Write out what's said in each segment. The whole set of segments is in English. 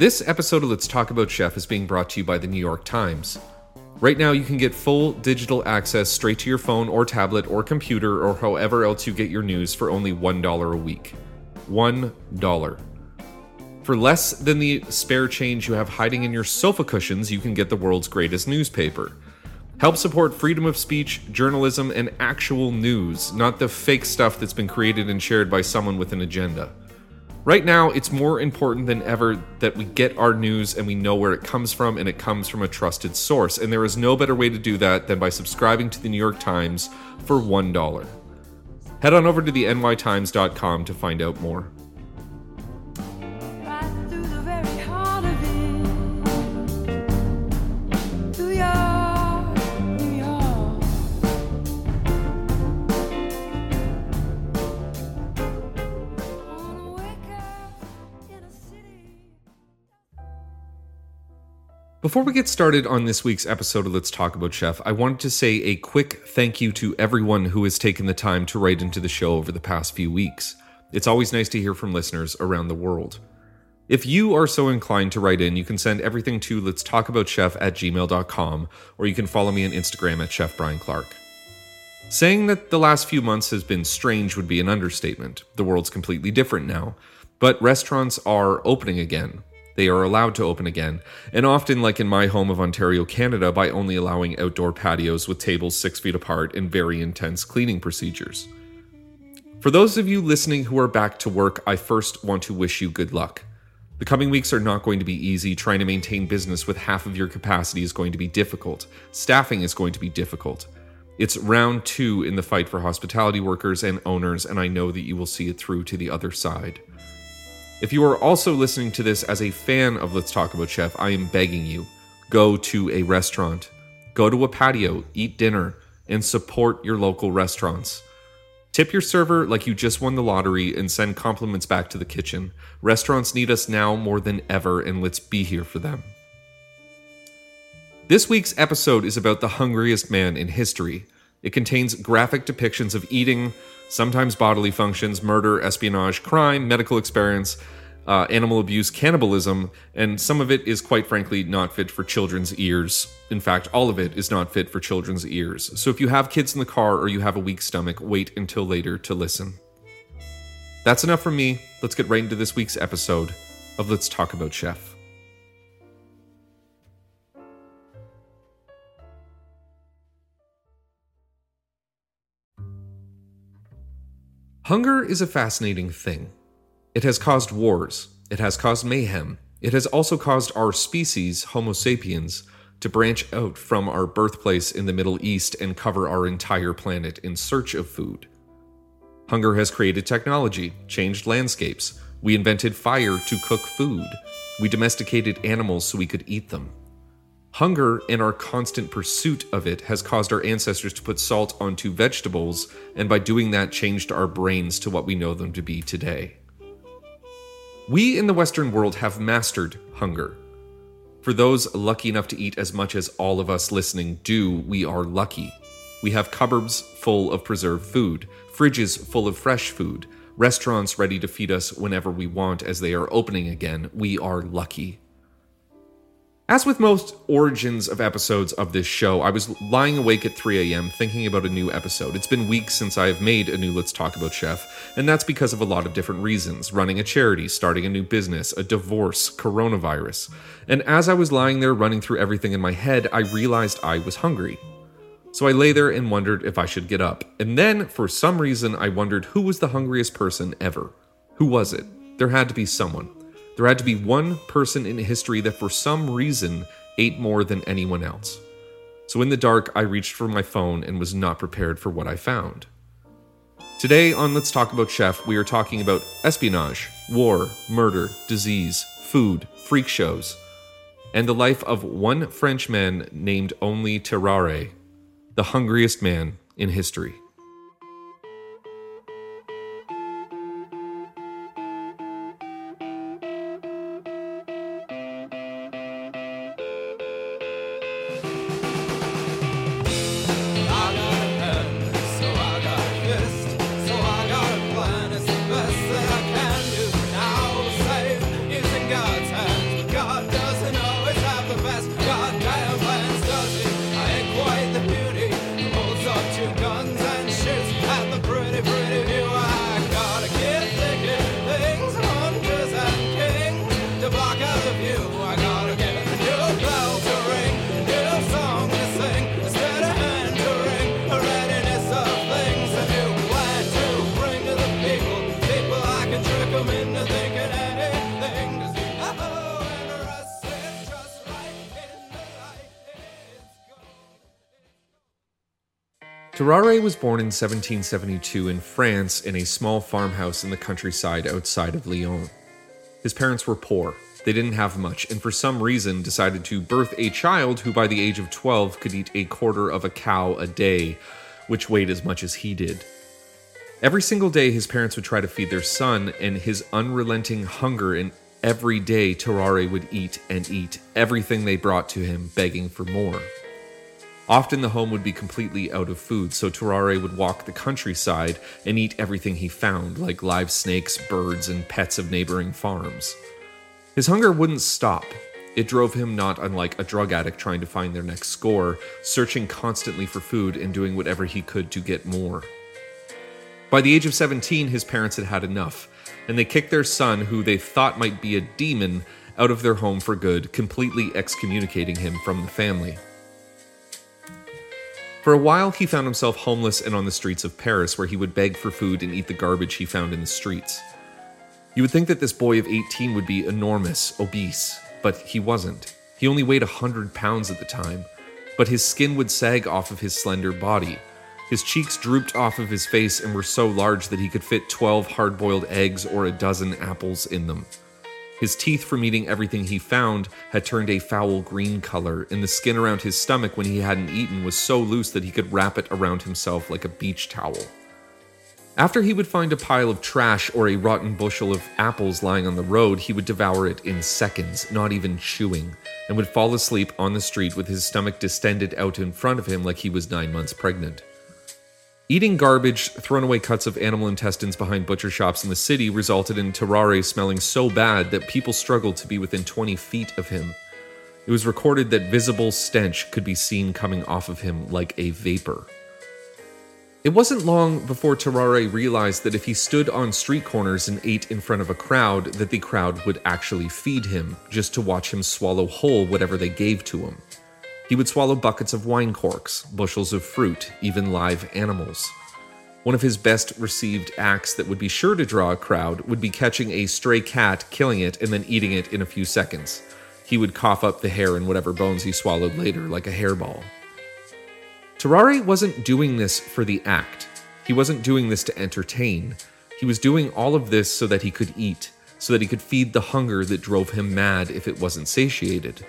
This episode of Let's Talk About Chef is being brought to you by the New York Times. Right now, you can get full digital access straight to your phone or tablet or computer or however else you get your news for only $1 a week. $1. For less than the spare change you have hiding in your sofa cushions, you can get the world's greatest newspaper. Help support freedom of speech, journalism, and actual news, not the fake stuff that's been created and shared by someone with an agenda. Right now, it's more important than ever that we get our news and we know where it comes from and it comes from a trusted source. And there is no better way to do that than by subscribing to the New York Times for $1. Head on over to the nytimes.com to find out more. Before we get started on this week's episode of Let's Talk About Chef, I wanted to say a quick thank you to everyone who has taken the time to write into the show over the past few weeks. It's always nice to hear from listeners around the world. If you are so inclined to write in, you can send everything to let's talk about chef at gmail.com or you can follow me on Instagram at Chef Brian Clark. Saying that the last few months has been strange would be an understatement. The world's completely different now. But restaurants are opening again. They are allowed to open again, and often, like in my home of Ontario, Canada, by only allowing outdoor patios with tables six feet apart and very intense cleaning procedures. For those of you listening who are back to work, I first want to wish you good luck. The coming weeks are not going to be easy. Trying to maintain business with half of your capacity is going to be difficult. Staffing is going to be difficult. It's round two in the fight for hospitality workers and owners, and I know that you will see it through to the other side. If you are also listening to this as a fan of Let's Talk About Chef, I am begging you go to a restaurant, go to a patio, eat dinner, and support your local restaurants. Tip your server like you just won the lottery and send compliments back to the kitchen. Restaurants need us now more than ever, and let's be here for them. This week's episode is about the hungriest man in history. It contains graphic depictions of eating, sometimes bodily functions, murder, espionage, crime, medical experience, uh, animal abuse, cannibalism, and some of it is quite frankly not fit for children's ears. In fact, all of it is not fit for children's ears. So if you have kids in the car or you have a weak stomach, wait until later to listen. That's enough from me. Let's get right into this week's episode of Let's Talk About Chef. Hunger is a fascinating thing. It has caused wars, it has caused mayhem, it has also caused our species, Homo sapiens, to branch out from our birthplace in the Middle East and cover our entire planet in search of food. Hunger has created technology, changed landscapes. We invented fire to cook food. We domesticated animals so we could eat them. Hunger and our constant pursuit of it has caused our ancestors to put salt onto vegetables, and by doing that, changed our brains to what we know them to be today. We in the Western world have mastered hunger. For those lucky enough to eat as much as all of us listening do, we are lucky. We have cupboards full of preserved food, fridges full of fresh food, restaurants ready to feed us whenever we want as they are opening again. We are lucky. As with most origins of episodes of this show, I was lying awake at 3 a.m. thinking about a new episode. It's been weeks since I have made a new Let's Talk About Chef, and that's because of a lot of different reasons running a charity, starting a new business, a divorce, coronavirus. And as I was lying there running through everything in my head, I realized I was hungry. So I lay there and wondered if I should get up. And then, for some reason, I wondered who was the hungriest person ever. Who was it? There had to be someone. There had to be one person in history that for some reason ate more than anyone else. So in the dark, I reached for my phone and was not prepared for what I found. Today on Let's Talk About Chef, we are talking about espionage, war, murder, disease, food, freak shows, and the life of one Frenchman named only Terrare, the hungriest man in history. Terrare was born in 1772 in France in a small farmhouse in the countryside outside of Lyon. His parents were poor, they didn't have much, and for some reason decided to birth a child who by the age of 12 could eat a quarter of a cow a day, which weighed as much as he did. Every single day, his parents would try to feed their son, and his unrelenting hunger and every day Terrare would eat and eat everything they brought to him, begging for more. Often the home would be completely out of food, so Terrare would walk the countryside and eat everything he found, like live snakes, birds, and pets of neighboring farms. His hunger wouldn't stop. It drove him not unlike a drug addict trying to find their next score, searching constantly for food and doing whatever he could to get more. By the age of 17, his parents had had enough, and they kicked their son, who they thought might be a demon, out of their home for good, completely excommunicating him from the family. For a while, he found himself homeless and on the streets of Paris, where he would beg for food and eat the garbage he found in the streets. You would think that this boy of 18 would be enormous, obese, but he wasn't. He only weighed 100 pounds at the time, but his skin would sag off of his slender body. His cheeks drooped off of his face and were so large that he could fit 12 hard boiled eggs or a dozen apples in them. His teeth from eating everything he found had turned a foul green color, and the skin around his stomach when he hadn't eaten was so loose that he could wrap it around himself like a beach towel. After he would find a pile of trash or a rotten bushel of apples lying on the road, he would devour it in seconds, not even chewing, and would fall asleep on the street with his stomach distended out in front of him like he was nine months pregnant. Eating garbage, thrown away cuts of animal intestines behind butcher shops in the city resulted in Terrare smelling so bad that people struggled to be within 20 feet of him. It was recorded that visible stench could be seen coming off of him like a vapor. It wasn't long before Terrare realized that if he stood on street corners and ate in front of a crowd, that the crowd would actually feed him, just to watch him swallow whole whatever they gave to him. He would swallow buckets of wine corks, bushels of fruit, even live animals. One of his best received acts that would be sure to draw a crowd would be catching a stray cat, killing it, and then eating it in a few seconds. He would cough up the hair and whatever bones he swallowed later like a hairball. Terrare wasn't doing this for the act. He wasn't doing this to entertain. He was doing all of this so that he could eat, so that he could feed the hunger that drove him mad if it wasn't satiated.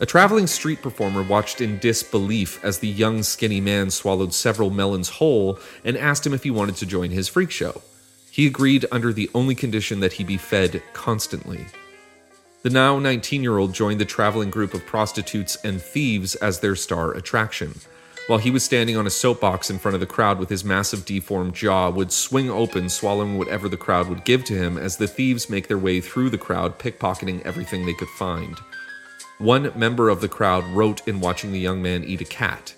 A traveling street performer watched in disbelief as the young, skinny man swallowed several melons whole and asked him if he wanted to join his freak show. He agreed under the only condition that he be fed constantly. The now 19 year old joined the traveling group of prostitutes and thieves as their star attraction. While he was standing on a soapbox in front of the crowd with his massive deformed jaw would swing open, swallowing whatever the crowd would give to him as the thieves make their way through the crowd, pickpocketing everything they could find. One member of the crowd wrote in watching the young man eat a cat.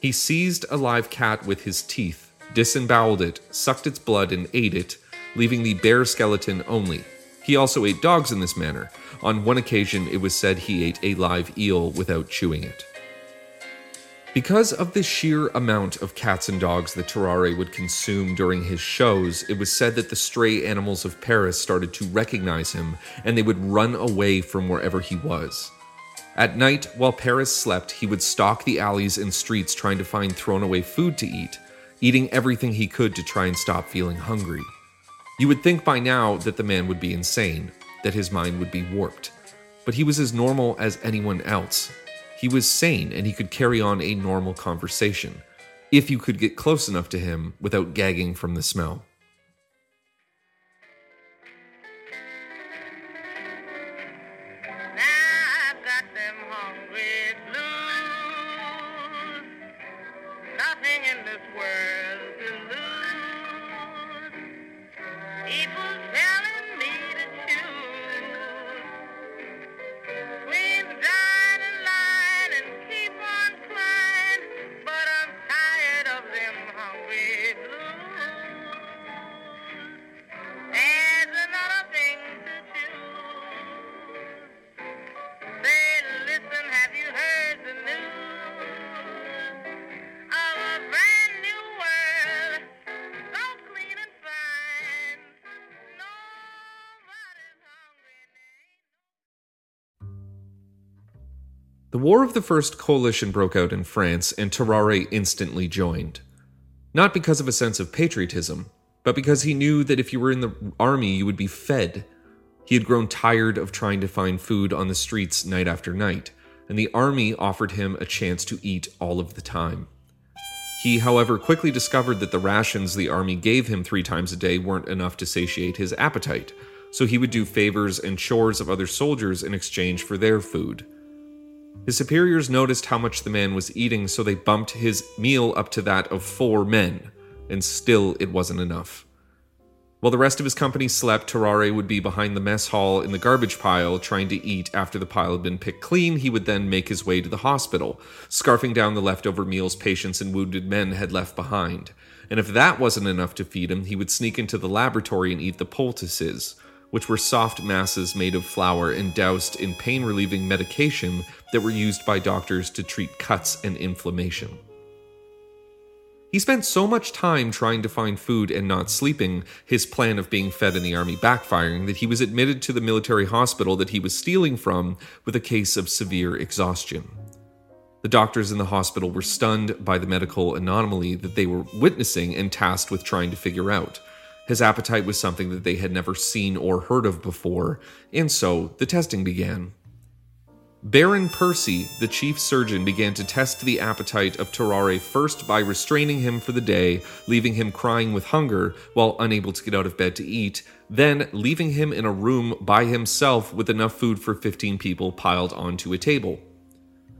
He seized a live cat with his teeth, disemboweled it, sucked its blood, and ate it, leaving the bare skeleton only. He also ate dogs in this manner. On one occasion, it was said he ate a live eel without chewing it. Because of the sheer amount of cats and dogs that Terrare would consume during his shows, it was said that the stray animals of Paris started to recognize him and they would run away from wherever he was. At night, while Paris slept, he would stalk the alleys and streets trying to find thrown away food to eat, eating everything he could to try and stop feeling hungry. You would think by now that the man would be insane, that his mind would be warped. But he was as normal as anyone else, he was sane and he could carry on a normal conversation, if you could get close enough to him without gagging from the smell. War of the First Coalition broke out in France, and Terrare instantly joined. Not because of a sense of patriotism, but because he knew that if you were in the army, you would be fed. He had grown tired of trying to find food on the streets night after night, and the army offered him a chance to eat all of the time. He, however, quickly discovered that the rations the army gave him three times a day weren't enough to satiate his appetite, so he would do favors and chores of other soldiers in exchange for their food. His superiors noticed how much the man was eating, so they bumped his meal up to that of four men, and still it wasn't enough. While the rest of his company slept, Terrare would be behind the mess hall in the garbage pile trying to eat after the pile had been picked clean. He would then make his way to the hospital, scarfing down the leftover meals patients and wounded men had left behind. And if that wasn't enough to feed him, he would sneak into the laboratory and eat the poultices, which were soft masses made of flour and doused in pain relieving medication that were used by doctors to treat cuts and inflammation. He spent so much time trying to find food and not sleeping, his plan of being fed in the army backfiring, that he was admitted to the military hospital that he was stealing from with a case of severe exhaustion. The doctors in the hospital were stunned by the medical anomaly that they were witnessing and tasked with trying to figure out. His appetite was something that they had never seen or heard of before, and so the testing began. Baron Percy, the chief surgeon, began to test the appetite of Terrare first by restraining him for the day, leaving him crying with hunger while unable to get out of bed to eat, then leaving him in a room by himself with enough food for 15 people piled onto a table.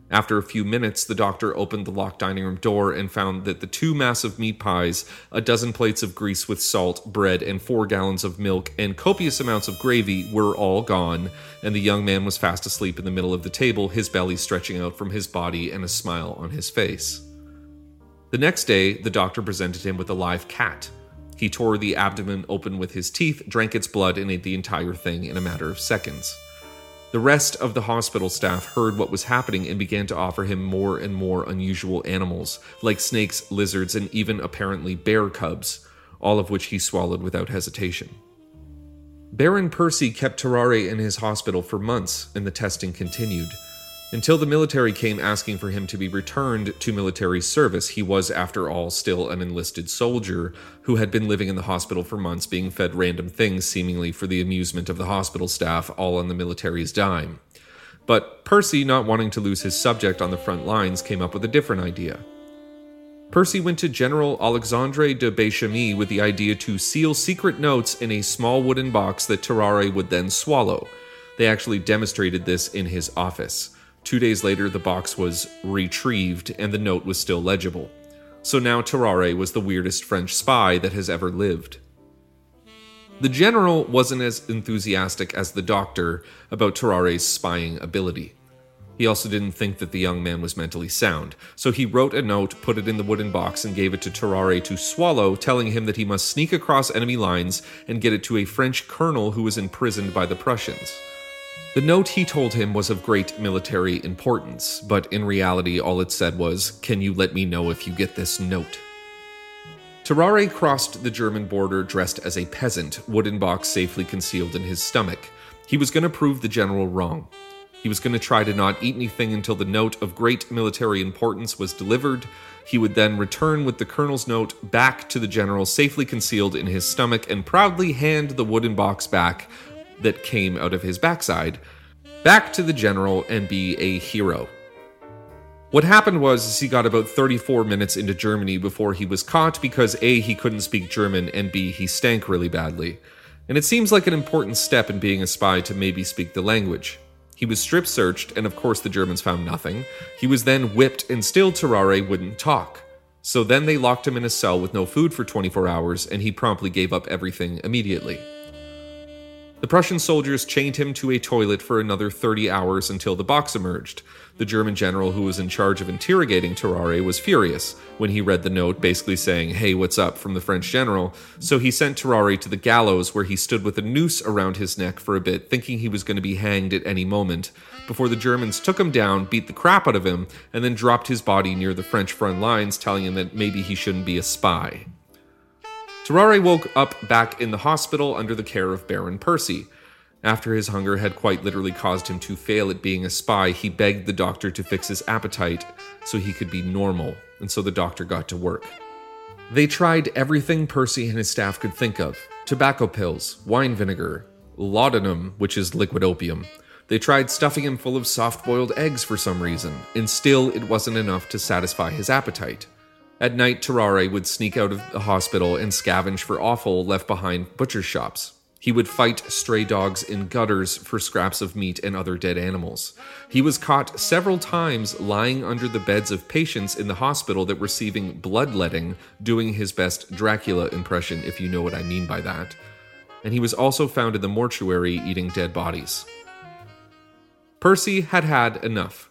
After a few minutes, the doctor opened the locked dining room door and found that the two massive meat pies, a dozen plates of grease with salt, bread, and four gallons of milk, and copious amounts of gravy were all gone, and the young man was fast asleep in the middle of the table, his belly stretching out from his body and a smile on his face. The next day, the doctor presented him with a live cat. He tore the abdomen open with his teeth, drank its blood, and ate the entire thing in a matter of seconds. The rest of the hospital staff heard what was happening and began to offer him more and more unusual animals, like snakes, lizards, and even apparently bear cubs, all of which he swallowed without hesitation. Baron Percy kept Terrare in his hospital for months, and the testing continued. Until the military came asking for him to be returned to military service, he was, after all, still an enlisted soldier who had been living in the hospital for months, being fed random things seemingly for the amusement of the hospital staff, all on the military's dime. But Percy, not wanting to lose his subject on the front lines, came up with a different idea. Percy went to General Alexandre de Béchamy with the idea to seal secret notes in a small wooden box that Terrare would then swallow. They actually demonstrated this in his office. Two days later, the box was retrieved and the note was still legible. So now Terrare was the weirdest French spy that has ever lived. The general wasn't as enthusiastic as the doctor about Terrare's spying ability. He also didn't think that the young man was mentally sound, so he wrote a note, put it in the wooden box, and gave it to Terrare to swallow, telling him that he must sneak across enemy lines and get it to a French colonel who was imprisoned by the Prussians. The note he told him was of great military importance, but in reality, all it said was, Can you let me know if you get this note? Terrare crossed the German border dressed as a peasant, wooden box safely concealed in his stomach. He was going to prove the general wrong. He was going to try to not eat anything until the note of great military importance was delivered. He would then return with the colonel's note back to the general, safely concealed in his stomach, and proudly hand the wooden box back that came out of his backside back to the general and be a hero. What happened was he got about 34 minutes into Germany before he was caught because A, he couldn't speak German, and B, he stank really badly. And it seems like an important step in being a spy to maybe speak the language. He was strip searched, and of course the Germans found nothing. He was then whipped, and still Terrare wouldn't talk. So then they locked him in a cell with no food for 24 hours, and he promptly gave up everything immediately. The Prussian soldiers chained him to a toilet for another 30 hours until the box emerged. The German general who was in charge of interrogating Terrare was furious when he read the note basically saying, Hey, what's up from the French general. So he sent Terrare to the gallows where he stood with a noose around his neck for a bit, thinking he was going to be hanged at any moment, before the Germans took him down, beat the crap out of him, and then dropped his body near the French front lines, telling him that maybe he shouldn't be a spy. Terrare woke up back in the hospital under the care of Baron Percy. After his hunger had quite literally caused him to fail at being a spy, he begged the doctor to fix his appetite so he could be normal, and so the doctor got to work. They tried everything Percy and his staff could think of tobacco pills, wine vinegar, laudanum, which is liquid opium. They tried stuffing him full of soft boiled eggs for some reason, and still it wasn't enough to satisfy his appetite. At night, Terrare would sneak out of the hospital and scavenge for offal left behind butcher shops. He would fight stray dogs in gutters for scraps of meat and other dead animals. He was caught several times lying under the beds of patients in the hospital that were receiving bloodletting, doing his best Dracula impression, if you know what I mean by that. And he was also found in the mortuary eating dead bodies. Percy had had enough.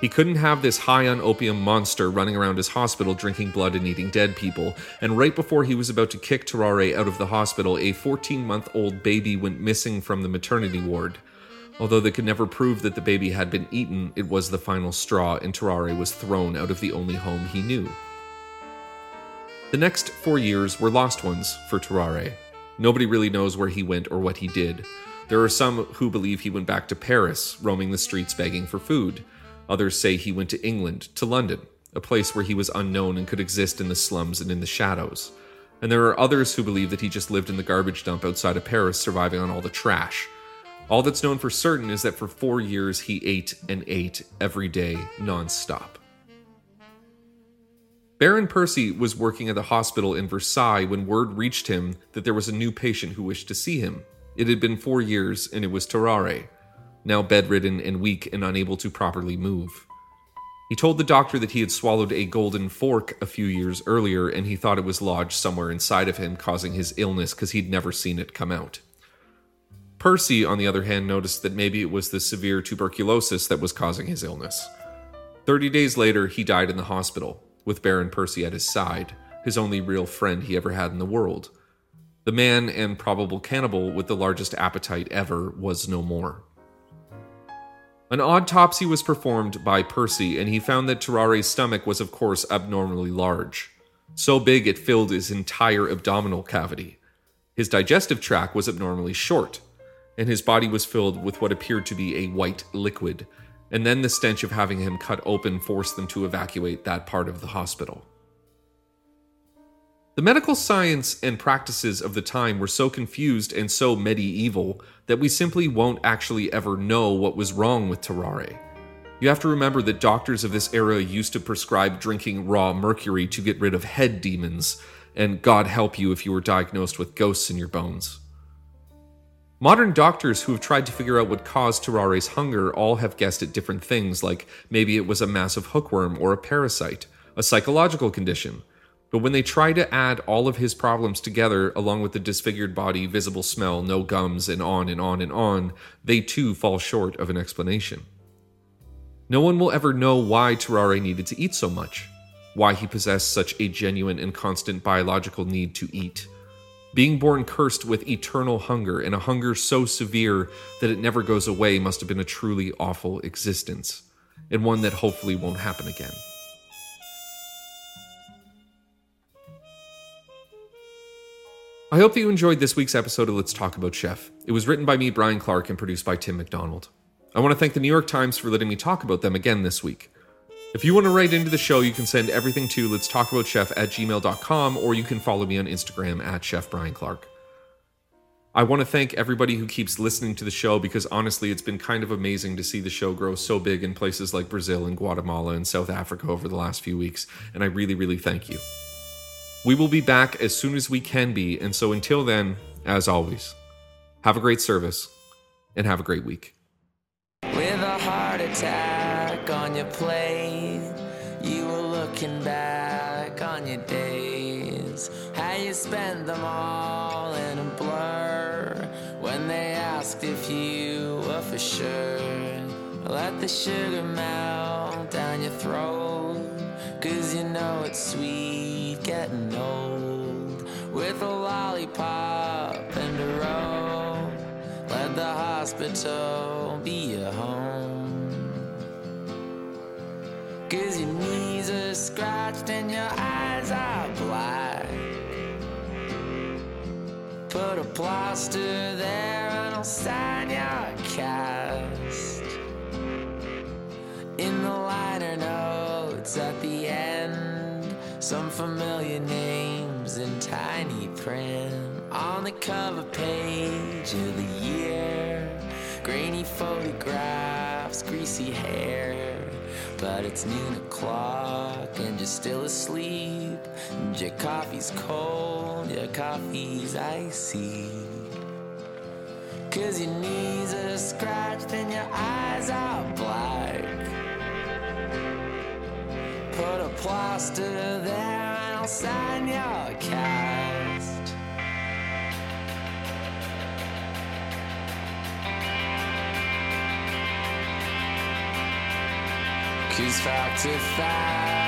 He couldn't have this high on opium monster running around his hospital drinking blood and eating dead people, and right before he was about to kick Terrare out of the hospital, a 14 month old baby went missing from the maternity ward. Although they could never prove that the baby had been eaten, it was the final straw, and Terrare was thrown out of the only home he knew. The next four years were lost ones for Terrare. Nobody really knows where he went or what he did. There are some who believe he went back to Paris, roaming the streets begging for food. Others say he went to England, to London, a place where he was unknown and could exist in the slums and in the shadows. And there are others who believe that he just lived in the garbage dump outside of Paris, surviving on all the trash. All that's known for certain is that for four years he ate and ate every day, non-stop. Baron Percy was working at the hospital in Versailles when word reached him that there was a new patient who wished to see him. It had been four years, and it was Terrare, now bedridden and weak and unable to properly move. He told the doctor that he had swallowed a golden fork a few years earlier, and he thought it was lodged somewhere inside of him, causing his illness because he'd never seen it come out. Percy, on the other hand, noticed that maybe it was the severe tuberculosis that was causing his illness. Thirty days later, he died in the hospital, with Baron Percy at his side, his only real friend he ever had in the world. The man and probable cannibal with the largest appetite ever was no more. An autopsy was performed by Percy, and he found that Terrare's stomach was, of course, abnormally large. So big it filled his entire abdominal cavity. His digestive tract was abnormally short, and his body was filled with what appeared to be a white liquid, and then the stench of having him cut open forced them to evacuate that part of the hospital. The medical science and practices of the time were so confused and so medieval that we simply won't actually ever know what was wrong with Terrare. You have to remember that doctors of this era used to prescribe drinking raw mercury to get rid of head demons, and God help you if you were diagnosed with ghosts in your bones. Modern doctors who have tried to figure out what caused Terrare's hunger all have guessed at different things, like maybe it was a massive hookworm or a parasite, a psychological condition. But when they try to add all of his problems together, along with the disfigured body, visible smell, no gums, and on and on and on, they too fall short of an explanation. No one will ever know why Terrare needed to eat so much, why he possessed such a genuine and constant biological need to eat. Being born cursed with eternal hunger, and a hunger so severe that it never goes away, must have been a truly awful existence, and one that hopefully won't happen again. I hope that you enjoyed this week's episode of Let's Talk About Chef. It was written by me, Brian Clark, and produced by Tim McDonald. I want to thank the New York Times for letting me talk about them again this week. If you want to write into the show, you can send everything to let's talk about chef at gmail.com or you can follow me on Instagram at Chef Brian Clark. I want to thank everybody who keeps listening to the show because honestly, it's been kind of amazing to see the show grow so big in places like Brazil and Guatemala and South Africa over the last few weeks, and I really, really thank you. We will be back as soon as we can be, and so until then, as always, have a great service and have a great week. With a heart attack on your plate, you were looking back on your days. How you spent them all in a blur. When they asked if you were for sure, let the sugar melt down your throat. Cause you know it's sweet getting old. With a lollipop and a roll. Let the hospital be your home. Cause your knees are scratched and your eyes are black. Put a plaster there and I'll sign your cast. In the at the end, some familiar names in tiny print on the cover page of the year. Grainy photographs, greasy hair, but it's noon o'clock and you're still asleep. And your coffee's cold, your coffee's icy. Cause your knees are scratched and your eyes are black. Put a plaster there and I'll sign your cast. Cause fact to fact,